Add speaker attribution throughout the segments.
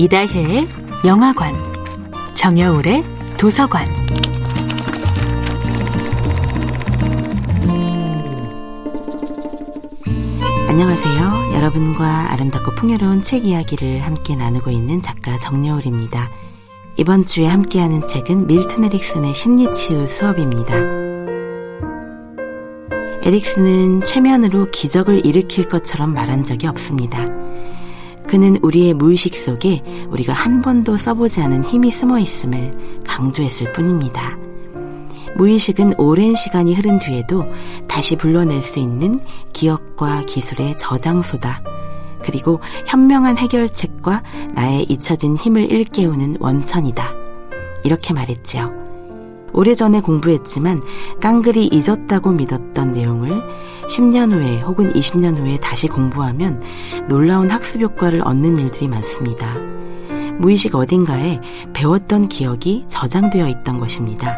Speaker 1: 이다혜의 영화관, 정여울의 도서관.
Speaker 2: 안녕하세요. 여러분과 아름답고 풍요로운 책 이야기를 함께 나누고 있는 작가 정여울입니다. 이번 주에 함께하는 책은 밀튼 에릭슨의 심리치유 수업입니다. 에릭슨은 최면으로 기적을 일으킬 것처럼 말한 적이 없습니다. 그는 우리의 무의식 속에 우리가 한 번도 써보지 않은 힘이 숨어 있음을 강조했을 뿐입니다. 무의식은 오랜 시간이 흐른 뒤에도 다시 불러낼 수 있는 기억과 기술의 저장소다. 그리고 현명한 해결책과 나의 잊혀진 힘을 일깨우는 원천이다. 이렇게 말했지요. 오래전에 공부했지만 깡그리 잊었다고 믿었던 내용을 10년 후에 혹은 20년 후에 다시 공부하면 놀라운 학습 효과를 얻는 일들이 많습니다. 무의식 어딘가에 배웠던 기억이 저장되어 있던 것입니다.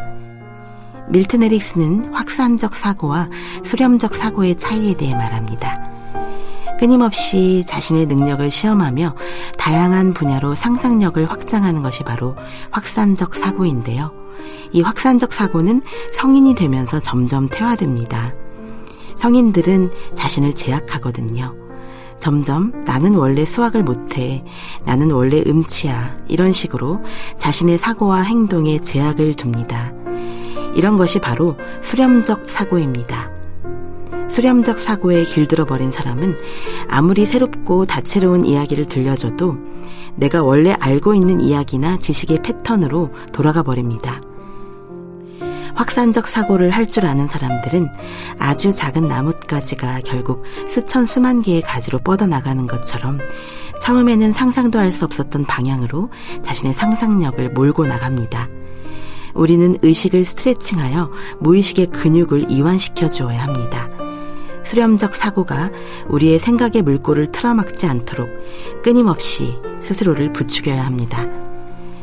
Speaker 2: 밀튼 에릭스는 확산적 사고와 수렴적 사고의 차이에 대해 말합니다. 끊임없이 자신의 능력을 시험하며 다양한 분야로 상상력을 확장하는 것이 바로 확산적 사고인데요. 이 확산적 사고는 성인이 되면서 점점 퇴화됩니다. 성인들은 자신을 제약하거든요. 점점 나는 원래 수학을 못해, 나는 원래 음치야, 이런 식으로 자신의 사고와 행동에 제약을 둡니다. 이런 것이 바로 수렴적 사고입니다. 수렴적 사고에 길들어 버린 사람은 아무리 새롭고 다채로운 이야기를 들려줘도 내가 원래 알고 있는 이야기나 지식의 패턴으로 돌아가 버립니다. 확산적 사고를 할 줄 아는 사람들은 아주 작은 나뭇가지가 결국 수천 수만 개의 가지로 뻗어나가는 것처럼 처음에는 상상도 할 수 없었던 방향으로 자신의 상상력을 몰고 나갑니다. 우리는 의식을 스트레칭하여 무의식의 근육을 이완시켜 주어야 합니다. 수렴적 사고가 우리의 생각의 물꼬를 틀어막지 않도록 끊임없이 스스로를 부추겨야 합니다.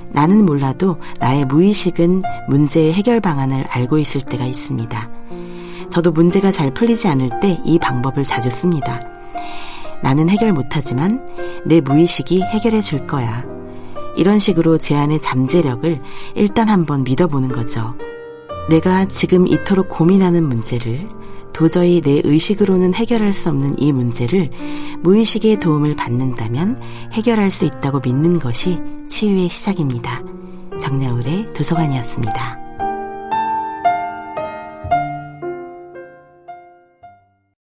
Speaker 2: 나는 몰라도 나의 무의식은 문제의 해결 방안을 알고 있을 때가 있습니다. 저도 문제가 잘 풀리지 않을 때 이 방법을 자주 씁니다. 나는 해결 못하지만 내 무의식이 해결해 줄 거야. 이런 식으로 제 안의 잠재력을 일단 한번 믿어보는 거죠. 내가 지금 이토록 고민하는 문제를 도저히 내 의식으로는 해결할 수 없는 이 문제를 무의식의 도움을 받는다면 해결할 수 있다고 믿는 것이 치유의 시작입니다. 정야울의 도서관이었습니다.